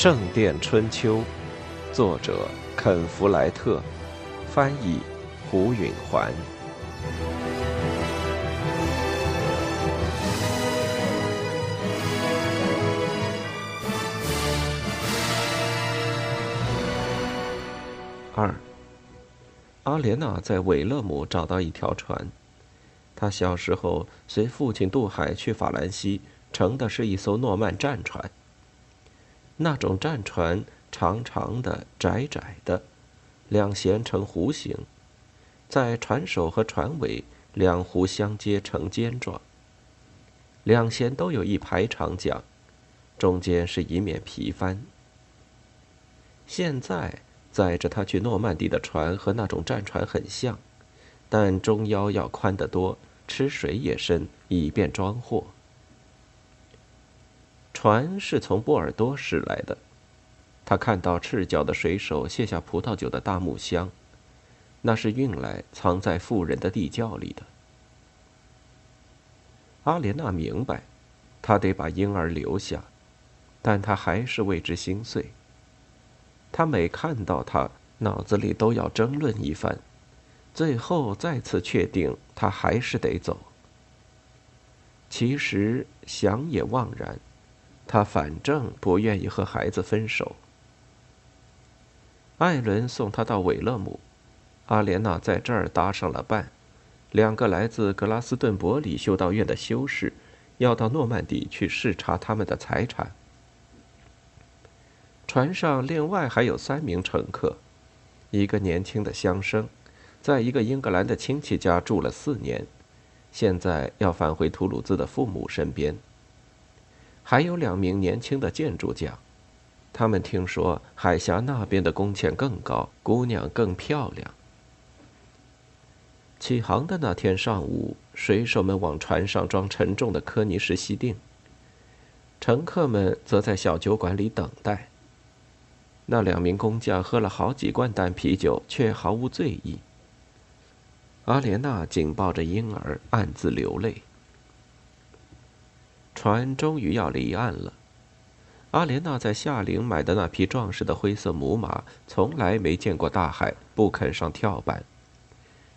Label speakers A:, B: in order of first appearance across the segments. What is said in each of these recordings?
A: 《圣殿春秋》，作者肯·弗莱特，翻译胡允环。莲娜在韦勒姆找到一条船，她小时候随父亲渡海去法兰西，乘的是一艘诺曼战船。那种战船长长的、窄窄的，两舷呈弧形，在船首和船尾两弧相接成尖状。两舷都有一排长桨，中间是一面皮帆。现在载着他去诺曼底的船和那种战船很像，但中腰要宽得多，吃水也深，以便装货。船是从波尔多驶来的，他看到赤脚的水手卸下葡萄酒的大木箱，那是运来藏在富人的地窖里的。阿莲娜明白，他得把婴儿留下，但他还是为之心碎。他每看到他，脑子里都要争论一番，最后再次确定他还是得走。其实想也枉然。他反正不愿意和孩子分手。艾伦送他到韦勒姆，阿莲娜在这儿搭上了伴。两个来自格拉斯顿伯里修道院的修士，要到诺曼底去视察他们的财产。船上另外还有三名乘客，一个年轻的乡绅，在一个英格兰的亲戚家住了四年，现在要返回图鲁兹的父母身边。还有两名年轻的建筑匠，他们听说海峡那边的工钱更高，姑娘更漂亮。起航的那天上午，水手们往船上装沉重的科尼什锡锭，乘客们则在小酒馆里等待。那两名工匠喝了好几罐淡啤酒，却毫无醉意。阿莲娜紧抱着婴儿，暗自流泪。船终于要离岸了。阿莲娜在夏陵买的那匹壮实的灰色母马，从来没见过大海，不肯上跳板。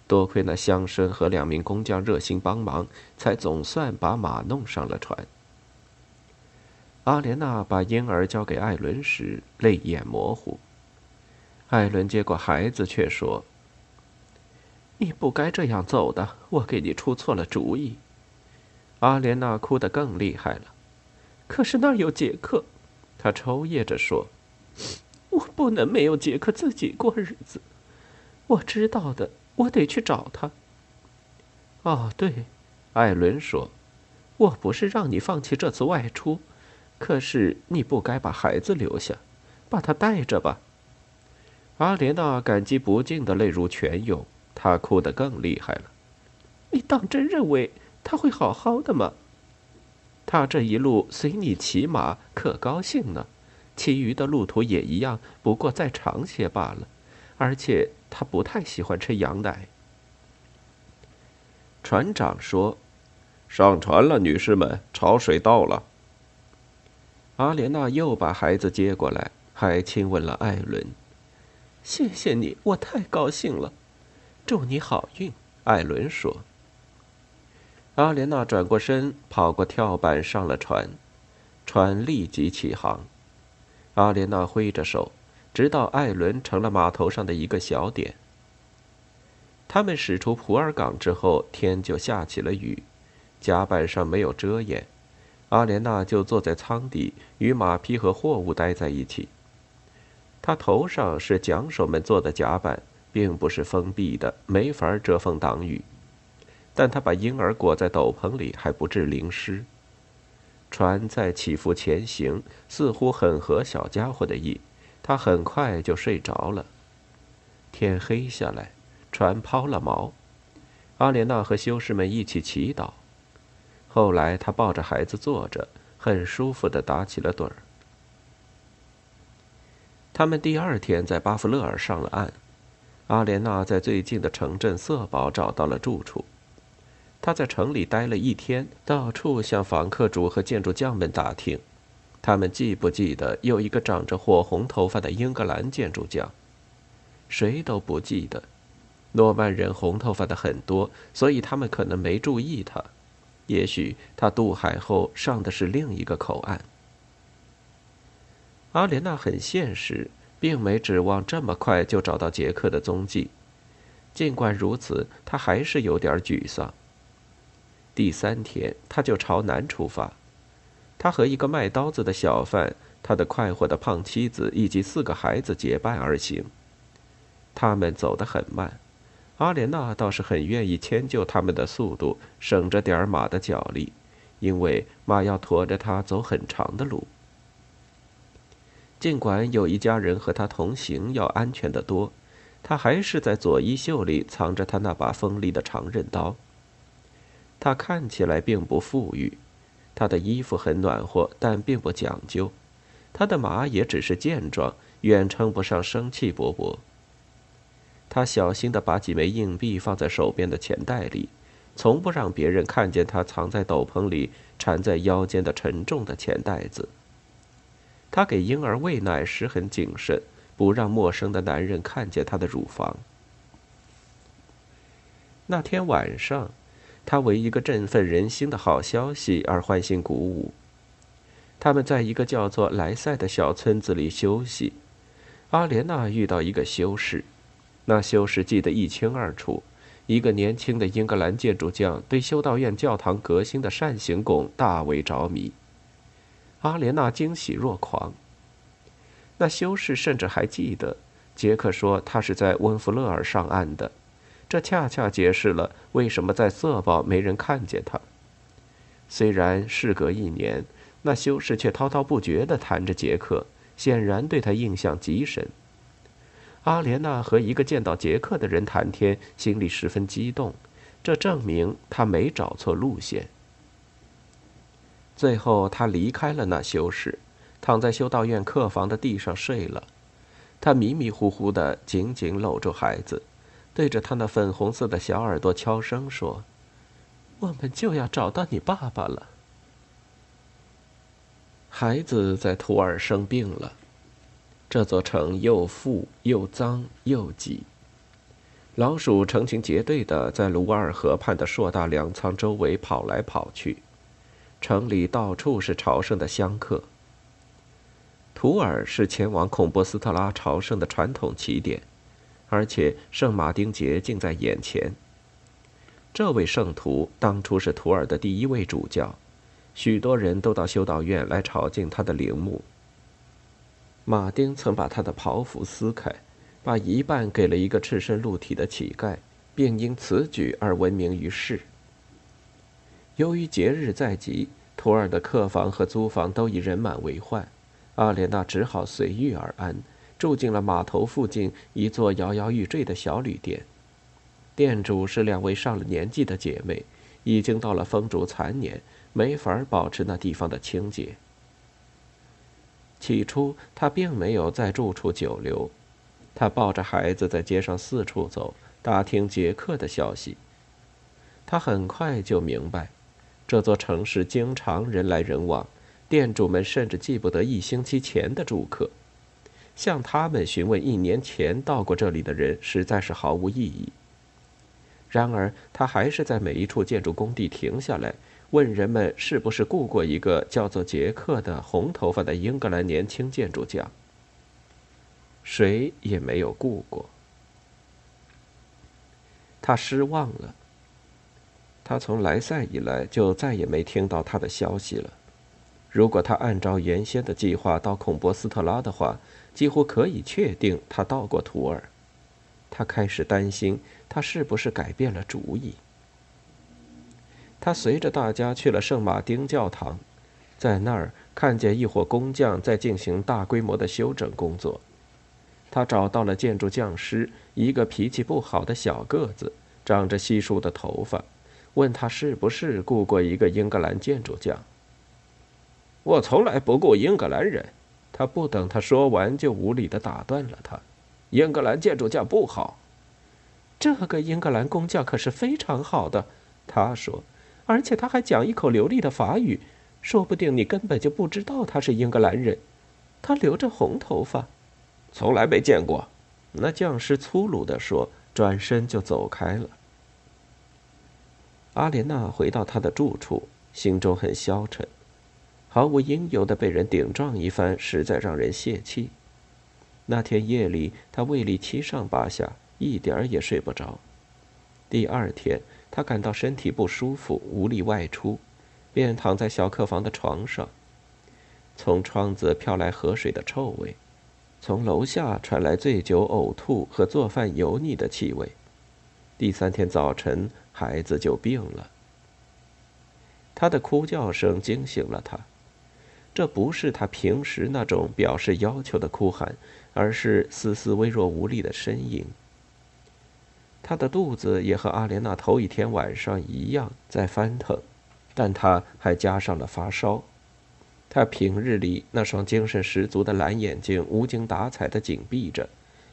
A: 多亏那乡绅和两名工匠热心帮忙，才总算把马弄上了船。阿莲娜把婴儿交给艾伦时，泪眼模糊。艾伦接过孩子，却说：“你不该这样走的，我给你出错了主意。”阿莲娜哭得更厉害了，可是那儿有杰克，她抽噎着说：“我不能没有杰克自己过日子。我知道的，我得去找他。”哦，对，艾伦说：“我不是让你放弃这次外出，可是你不该把孩子留下，把他带着吧。”阿莲娜感激不尽的泪如泉涌，她哭得更厉害了。你当真认为？他会好好的吗？他这一路随你骑马，可高兴呢。其余的路途也一样，不过再长些罢了。而且他不太喜欢吃羊奶。船长说：“上船了，女士们，潮水到了。”阿莲娜又把孩子接过来，还亲吻了艾伦。谢谢你，我太高兴了。祝你好运，艾伦说。阿莲娜转过身，跑过跳板，上了船。船立即起航。阿莲娜挥着手，直到艾伦成了码头上的一个小点。他们驶出普洱港之后，天就下起了雨，甲板上没有遮掩，阿莲娜就坐在舱底，与马匹和货物待在一起。她头上是桨手们做的甲板，并不是封闭的，没法遮风挡雨。但他把婴儿裹在斗篷里，还不致淋湿。船在起伏前行，似乎很合小家伙的意。他很快就睡着了。天黑下来，船抛了锚。阿莲娜和修士们一起祈祷。后来，他抱着孩子坐着，很舒服地打起了盹儿。他们第二天在巴夫勒尔上了岸。阿莲娜在最近的城镇瑟堡找到了住处。他在城里待了一天，到处向房客主和建筑匠们打听，他们记不记得有一个长着火红头发的英格兰建筑匠？谁都不记得。诺曼人红头发的很多，所以他们可能没注意他。也许他渡海后上的是另一个口岸。阿莲娜很现实，并没指望这么快就找到杰克的踪迹。尽管如此，他还是有点沮丧。第三天，他就朝南出发。他和一个卖刀子的小贩、他的快活的胖妻子以及四个孩子结伴而行。他们走得很慢，阿莲娜倒是很愿意迁就他们的速度，省着点马的脚力，因为马要驮着她走很长的路。尽管有一家人和他同行要安全得多，他还是在左衣袖里藏着他那把锋利的长刃刀。他看起来并不富裕，他的衣服很暖和，但并不讲究。他的马也只是健壮，远称不上生气勃勃。他小心地把几枚硬币放在手边的钱袋里，从不让别人看见他藏在斗篷里、缠在腰间的沉重的钱袋子。他给婴儿喂奶时很谨慎，不让陌生的男人看见他的乳房。那天晚上，他为一个振奋人心的好消息而欢欣鼓舞。他们在一个叫做莱塞的小村子里休息。阿莲娜遇到一个修士，那修士记得一清二楚。一个年轻的英格兰建筑匠对修道院教堂革新的扇形拱大为着迷。阿莲娜惊喜若狂。那修士甚至还记得，杰克说他是在温弗勒尔上岸的，这恰恰解释了为什么在瑟堡没人看见他。虽然事隔一年，那修士却滔滔不绝地谈着杰克，显然对他印象极深。阿莲娜和一个见到杰克的人谈天，心里十分激动，这证明他没找错路线。最后，他离开了那修士，躺在修道院客房的地上睡了。他迷迷糊糊的，紧紧搂住孩子，对着他那粉红色的小耳朵悄声说：“我们就要找到你爸爸了。”孩子在图尔生病了，这座城又富又脏又挤，老鼠成群结队的在卢瓦尔河畔的硕大粮仓周围跑来跑去。城里到处是朝圣的香客。图尔是前往孔波斯特拉朝圣的传统起点，而且圣马丁节近在眼前。这位圣徒当初是图尔的第一位主教，许多人都到修道院来朝觐他的陵墓。马丁曾把他的袍服撕开，把一半给了一个赤身露体的乞丐，并因此举而闻名于世。由于节日在即，图尔的客房和租房都已人满为患，阿莲娜只好随遇而安，住进了码头附近一座摇摇欲坠的小旅店。店主是两位上了年纪的姐妹，已经到了风烛残年，没法保持那地方的清洁。起初，他并没有在住处久留，他抱着孩子在街上四处走，打听杰克的消息。他很快就明白。这座城市经常人来人往，店主们甚至记不得一星期前的住客。向他们询问一年前到过这里的人，实在是毫无意义。然而，他还是在每一处建筑工地停下来，问人们是不是雇过一个叫做杰克的红头发的英格兰年轻建筑匠。谁也没有雇过。他失望了。他从莱塞以来就再也没听到他的消息了。如果他按照原先的计划到孔波斯特拉的话，几乎可以确定他到过图尔。他开始担心他是不是改变了主意。他随着大家去了圣马丁教堂，在那儿看见一伙工匠在进行大规模的修整工作。他找到了建筑匠师，一个脾气不好的小个子，长着稀疏的头发。问他是不是雇过一个英格兰建筑匠？
B: 我从来不雇英格兰人，
A: 他不等他说完，就无理的打断了他：“英格兰建筑匠不好。”
B: 这个英格兰工匠可是非常好的，他说，而且他还讲一口流利的法语，说不定你根本就不知道他是英格兰人。他留着红头发，
A: 从来没见过。那匠师粗鲁地说，转身就走开了。阿莲娜回到她的住处，心中很消沉，毫无应由的被人顶撞一番，实在让人泄气。那天夜里，她胃里七上八下，一点儿也睡不着。第二天，她感到身体不舒服，无力外出，便躺在小客房的床上。从窗子飘来河水的臭味。从楼下传来醉酒、呕吐和做饭油腻的气味。第三天早晨，孩子就病了。他的哭叫声惊醒了他，这不是他平时那种表示要求的哭喊，而是丝丝微弱无力的呻吟。他的肚子也和阿莲娜头一天晚上一样在翻腾，但他还加上了发烧。他平日里那双精神十足的蓝眼睛无精打采地紧闭着，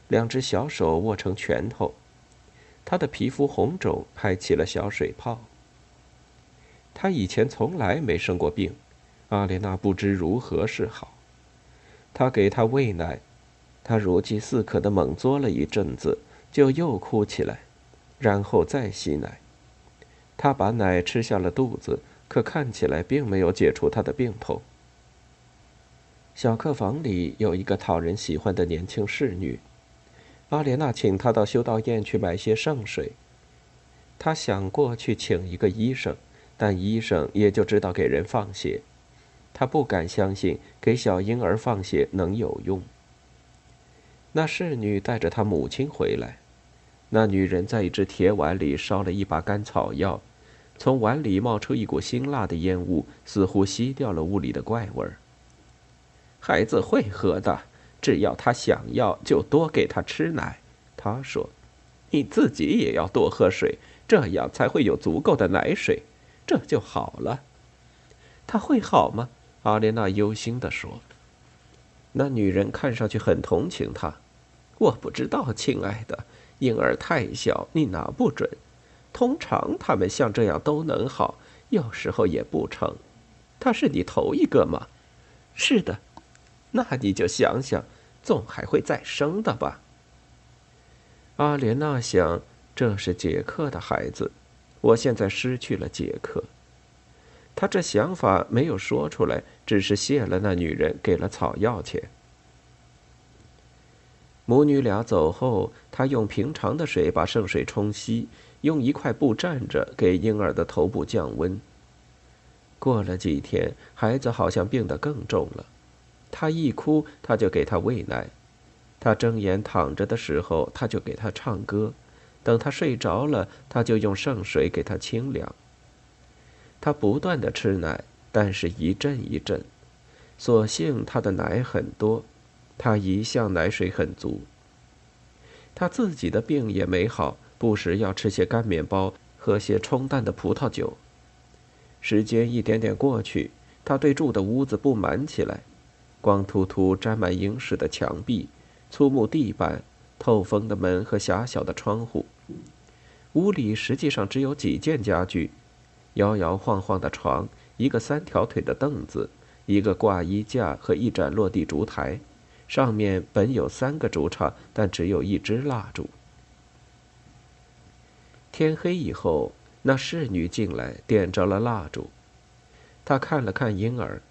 A: 两只小手握成拳头。他的皮肤红肿，拍起了小水泡。他以前从来没生过病，阿莲娜不知如何是好。他给他喂奶，他如饥似渴地猛嘬了一阵子，就又哭起来，然后再吸奶。他把奶吃下了肚子，可看起来并没有解除他的病痛。小客房里有一个讨人喜欢的年轻侍女，阿莲娜请她到修道院去买些圣水。她想过去请一个医生，但医生也就知道给人放血，她不敢相信给小婴儿放血能有用。那侍女带着她母亲回来，那女人在一只铁碗里烧了一把干草药，从碗里冒出一股辛辣的烟雾，似乎吸掉了屋里的怪味儿。孩子会喝的，只要他想要，就多给他吃奶。他说：“你自己也要多喝水，这样才会有足够的奶水，这就好了。”
B: 他会好吗？
A: 阿莲娜忧心地说。那女人看上去很同情他。
B: 我不知道，亲爱的，婴儿太小，你拿不准。通常他们像这样都能好，有时候也不成。他是你头一个吗？
A: 是的。
B: 那你就想想，总还会再生的吧。
A: 阿莲娜想，这是杰克的孩子，我现在失去了杰克。他这想法没有说出来，只是谢了那女人，给了草药钱。母女俩走后，他用平常的水把圣水冲稀，用一块布蘸着，给婴儿的头部降温。过了几天，孩子好像病得更重了。他一哭，他就给他喂奶；他睁眼躺着的时候，他就给他唱歌；等他睡着了，他就用圣水给他清凉。他不断的吃奶，但是一阵一阵。所幸他的奶很多，他一向奶水很足。他自己的病也没好，不时要吃些干面包，喝些冲淡的葡萄酒。时间一点点过去，他对住的屋子不满起来。光秃秃、沾满蝇屎的墙壁，粗木地板，透风的门和狭小的窗户。屋里实际上只有几件家具：摇摇晃晃的床，一个三条腿的凳子，一个挂衣架和一盏落地烛台，上面本有三个烛叉，但只有一支蜡烛。天黑以后，那侍女进来，点着了蜡烛。她看了看婴儿。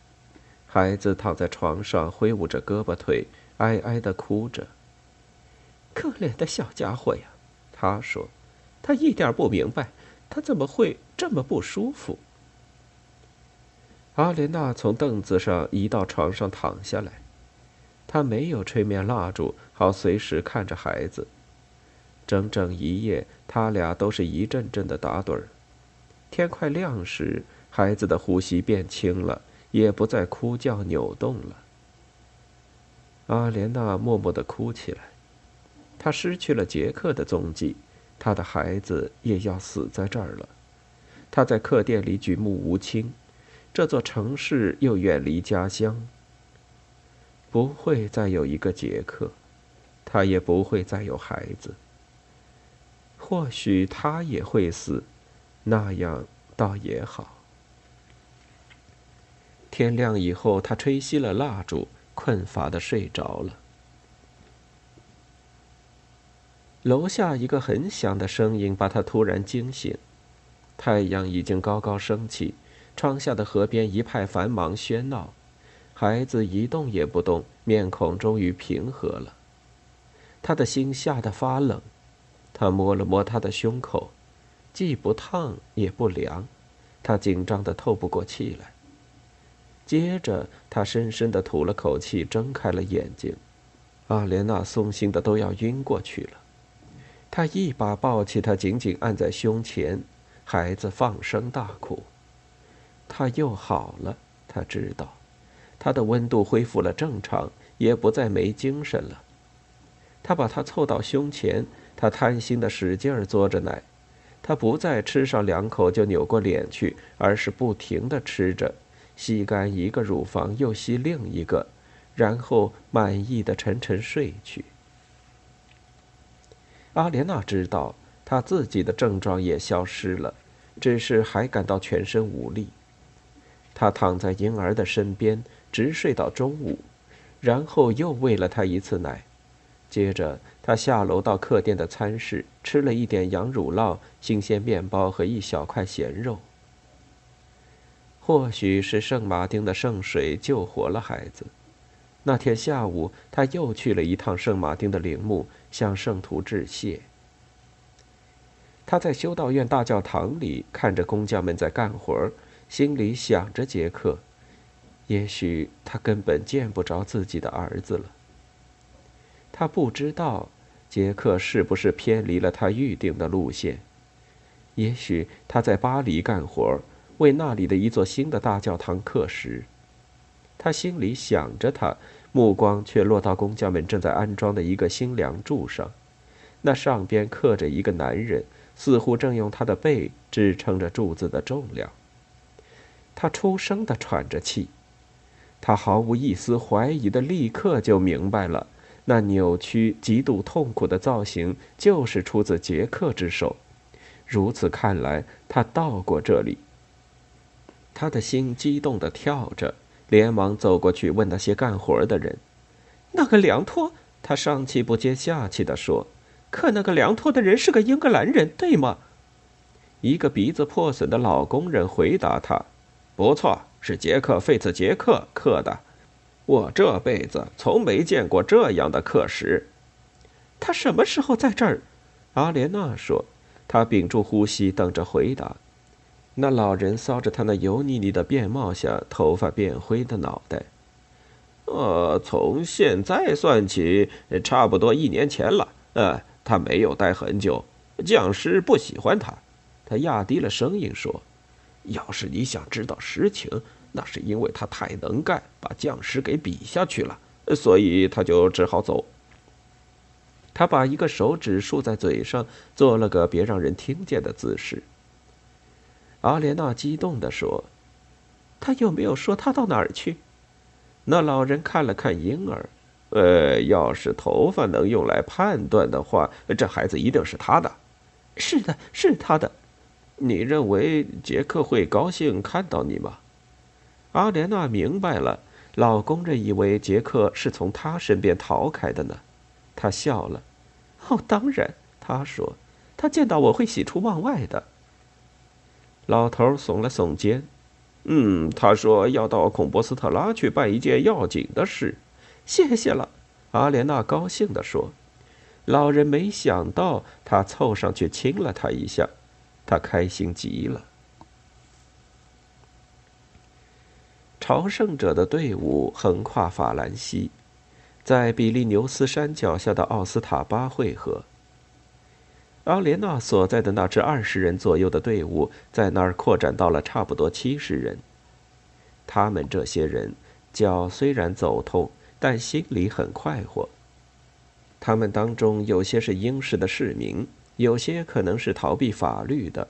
A: 孩子躺在床上，挥舞着胳膊腿，哀哀的哭着。
B: 可怜的小家伙呀，他说：“他一点不明白，他怎么会这么不舒服。”
A: 阿莲娜从凳子上移到床上躺下来，他没有吹灭蜡烛，好随时看着孩子。整整一夜，他俩都是一阵阵的打盹儿。天快亮时，孩子的呼吸变轻了。也不再哭叫扭动了。阿莲娜默默的哭起来，她失去了杰克的踪迹，她的孩子也要死在这儿了。她在客店里举目无亲，这座城市又远离家乡。不会再有一个杰克，他也不会再有孩子。或许他也会死，那样倒也好。天亮以后，他吹熄了蜡烛，困乏的睡着了。楼下一个很响的声音把他突然惊醒。太阳已经高高升起，窗下的河边一派繁忙喧闹，孩子一动也不动，面孔终于平和了。他的心吓得发冷，他摸了摸他的胸口，既不烫也不凉，他紧张的透不过气来。接着，他深深的吐了口气，睁开了眼睛。阿莲娜松心的都要晕过去了。他一把抱起他，紧紧按在胸前。孩子放声大哭。他又好了，他知道，他的温度恢复了正常，也不再没精神了。他把他凑到胸前，他贪心的使劲儿嘬着奶。他不再吃上两口就扭过脸去，而是不停的吃着，吸干一个乳房，又吸另一个，然后满意的沉沉睡去。阿莲娜知道。他自己的症状也消失了，只是还感到全身无力。她躺在婴儿的身边，直睡到中午，然后又喂了他一次奶。接着，他下楼到客店的餐室，吃了一点羊乳酪、新鲜面包和一小块咸肉。或许是圣马丁的圣水救活了孩子。那天下午，他又去了一趟圣马丁的陵墓，向圣徒致谢。他在修道院大教堂里看着工匠们在干活，心里想着杰克。也许他根本见不着自己的儿子了。他不知道杰克是不是偏离了他预定的路线。也许他在巴黎干活，为那里的一座新的大教堂刻石。他心里想着他，目光却落到工匠们正在安装的一个新梁柱上，那上边刻着一个男人。似乎正用他的背支撑着柱子的重量。他出声的喘着气，他毫无一丝怀疑的立刻就明白了，那扭曲、极度痛苦的造型就是出自杰克之手。如此看来，他到过这里。他的心激动的跳着，连忙走过去问那些干活的人：“
B: 那个梁托？”他上气不接下气的说。刻那个梁托的人是个英格兰人，对吗？
A: 一个鼻子破损的老工人回答他：“不错，是杰克·费茨杰克刻的。我这辈子从没见过这样的刻石。”
B: 他什么时候在这儿？
A: 阿莲娜说。他屏住呼吸，等着回答。那老人搔着他那油腻腻的便帽下头发变灰的脑袋。呃，从现在算起，差不多一年前了。呃。他没有待很久，匠师不喜欢他。他压低了声音说：“要是你想知道实情，那是因为他太能干，把将士给比下去了，所以他就只好走。”他把一个手指竖在嘴上，做了个别让人听见的姿势。阿莲娜激动地说：“
B: 他有没有说他到哪儿去？”
A: 那老人看了看婴儿。呃，要是头发能用来判断的话，这孩子一定是他的。
B: 是的，是他的。
A: 你认为杰克会高兴看到你吗？阿莲娜明白了，老工人以为杰克是从他身边逃开的呢。他笑了。
B: 哦，当然，他说，他见到我会喜出望外的。
A: 老头耸了耸肩。嗯，他说要到孔波斯特拉去办一件要紧的事。
B: 谢谢了，
A: 阿莲娜高兴地说。老人没想到他凑上去亲了他一下，他开心极了。朝圣者的队伍横跨法兰西，在比利牛斯山脚下的奥斯塔巴汇合。阿莲娜所在的那支二十人左右的队伍在那儿扩展到了差不多七十人。他们这些人脚虽然走痛。但心里很快活。他们当中有些是英式的市民，有些可能是逃避法律的，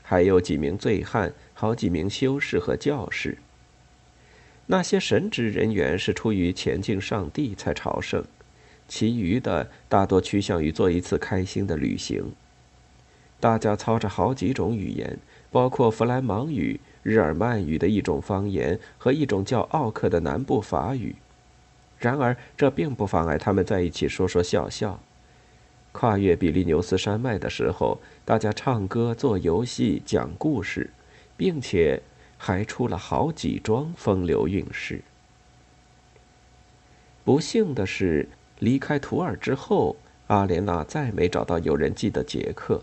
A: 还有几名醉汉，好几名修士和教士。
B: 那些神职人员是出于前进上帝才朝圣，其余的大多趋向于做一次开心的旅行。大家操着好几种语言，包括弗兰芒语、日耳曼语的一种方言和一种叫奥克的南部法语。然而，这并不妨碍他们在一起说说笑笑。跨越比利牛斯山脉的时候，大家唱歌、做游戏、讲故事，并且还出了好几桩风流韵事。不幸的是，离开图尔之后，阿莲娜再没找到有人记得杰克。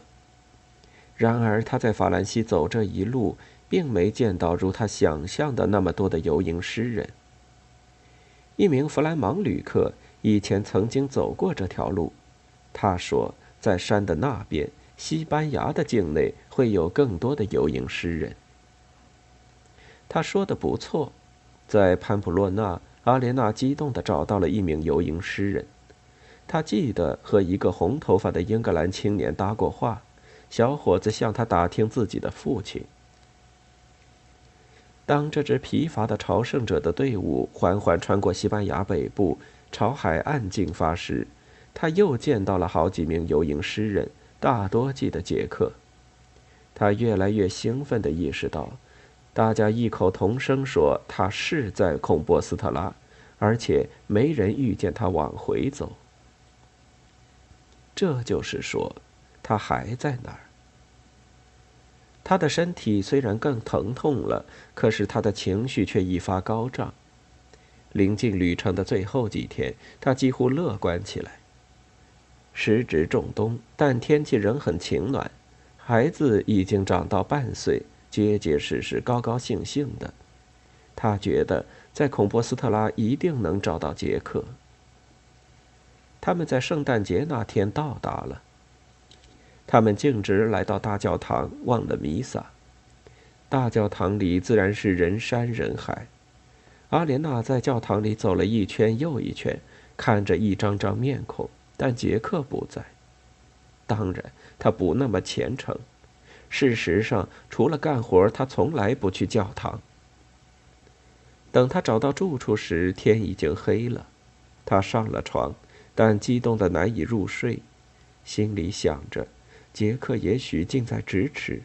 B: 然而，他在法兰西走这一路，并没见到如他想象的那么多的游吟诗人。一名弗兰芒旅客以前曾经走过这条路。他说，在山的那边，西班牙的境内会有更多的游吟诗人。他说的不错，在潘普洛纳，阿莲娜激动地找到了一名游吟诗人。他记得和一个红头发的英格兰青年搭过话，小伙子向他打听自己的父亲。当这支疲乏的朝圣者的队伍缓缓穿过西班牙北部，朝海岸进发时，他又见到了好几名游吟诗人，大多记得杰克。他越来越兴奋地意识到，大家异口同声说他是在孔波斯特拉，而且没人遇见他往回走。这就是说，他还在那儿。他的身体虽然更疼痛了，可是他的情绪却一发高涨。临近旅程的最后几天，他几乎乐观起来。时值仲冬，但天气仍很晴暖。孩子已经长到半岁，结结实实、高高兴兴的。他觉得在孔波斯特拉一定能找到杰克。他们在圣诞节那天到达了。他们径直来到大教堂，望了弥撒。大教堂里自然是人山人海。阿莲娜在教堂里走了一圈又一圈，看着一张张面孔。但杰克不在。当然，他不那么虔诚。事实上，除了干活，他从来不去教堂。等他找到住处时，天已经黑了。他上了床，但激动的难以入睡，心里想着：杰克也许近在咫尺，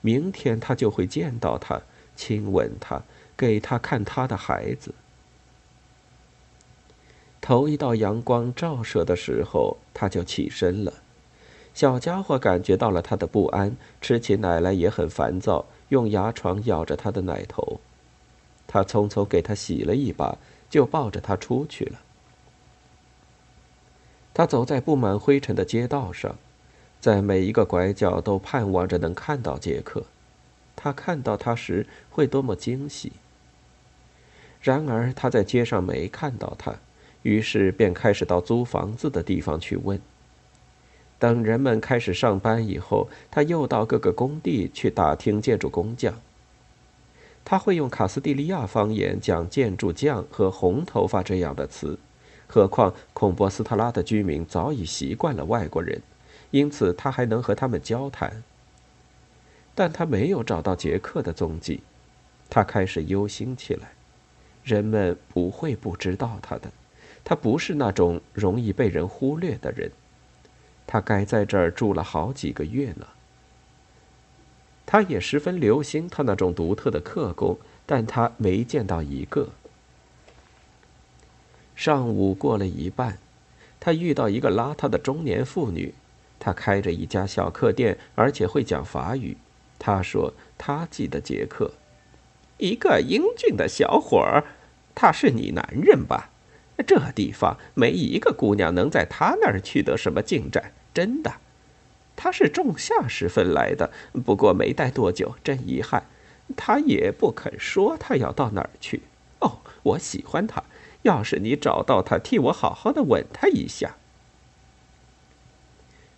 B: 明天他就会见到他，亲吻他，给他看他的孩子。头一道阳光照射的时候，他就起身了。小家伙感觉到了他的不安，吃起奶来也很烦躁，用牙床咬着他的奶头。他匆匆给他洗了一把，就抱着他出去了。他走在布满灰尘的街道上，在每一个拐角都盼望着能看到杰克。他看到他时会多么惊喜。然而他在街上没看到他。于是便开始到租房子的地方去问。等人们开始上班以后，他又到各个工地去打听建筑工匠。他会用卡斯蒂利亚方言讲“建筑匠”和“红头发”这样的词，何况孔波斯特拉的居民早已习惯了外国人，因此他还能和他们交谈。但他没有找到杰克的踪迹，他开始忧心起来。人们不会不知道他的。他不是那种容易被人忽略的人，他该在这儿住了好几个月呢。他也十分留心他那种独特的客工，但他没见到一个。上午过了一半，他遇到一个邋遢的中年妇女，她开着一家小客店，而且会讲法语。他说他记得杰克，一个英俊的小伙儿，他是你男人吧？这地方没一个姑娘能在他那儿取得什么进展，真的。他是仲夏时分来的，不过没待多久，真遗憾。他也不肯说他要到哪儿去。哦，我喜欢他。要是你找到他，替我好好的吻他一下。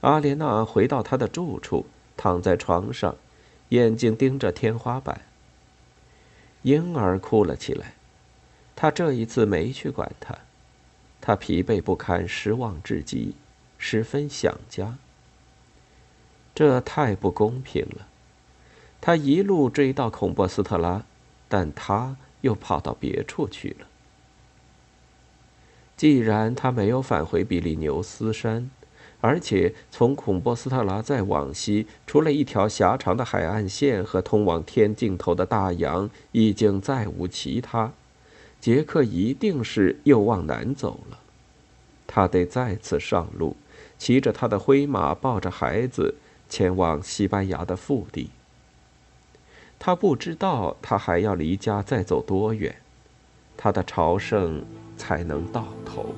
B: 阿莲娜回到她的住处，躺在床上，眼睛盯着天花板。婴儿哭了起来，她这一次没去管他。他疲惫不堪，失望至极，十分想家。这太不公平了。他一路追到孔波斯特拉，但他又跑到别处去了。既然他没有返回比利牛斯山，而且从孔波斯特拉再往西，除了一条狭长的海岸线和通往天尽头的大洋，已经再无其他。杰克一定是又往南走了。他得再次上路，骑着他的灰马，抱着孩子，前往西班牙的腹地。他不知道他还要离家再走多远，他的朝圣才能到头。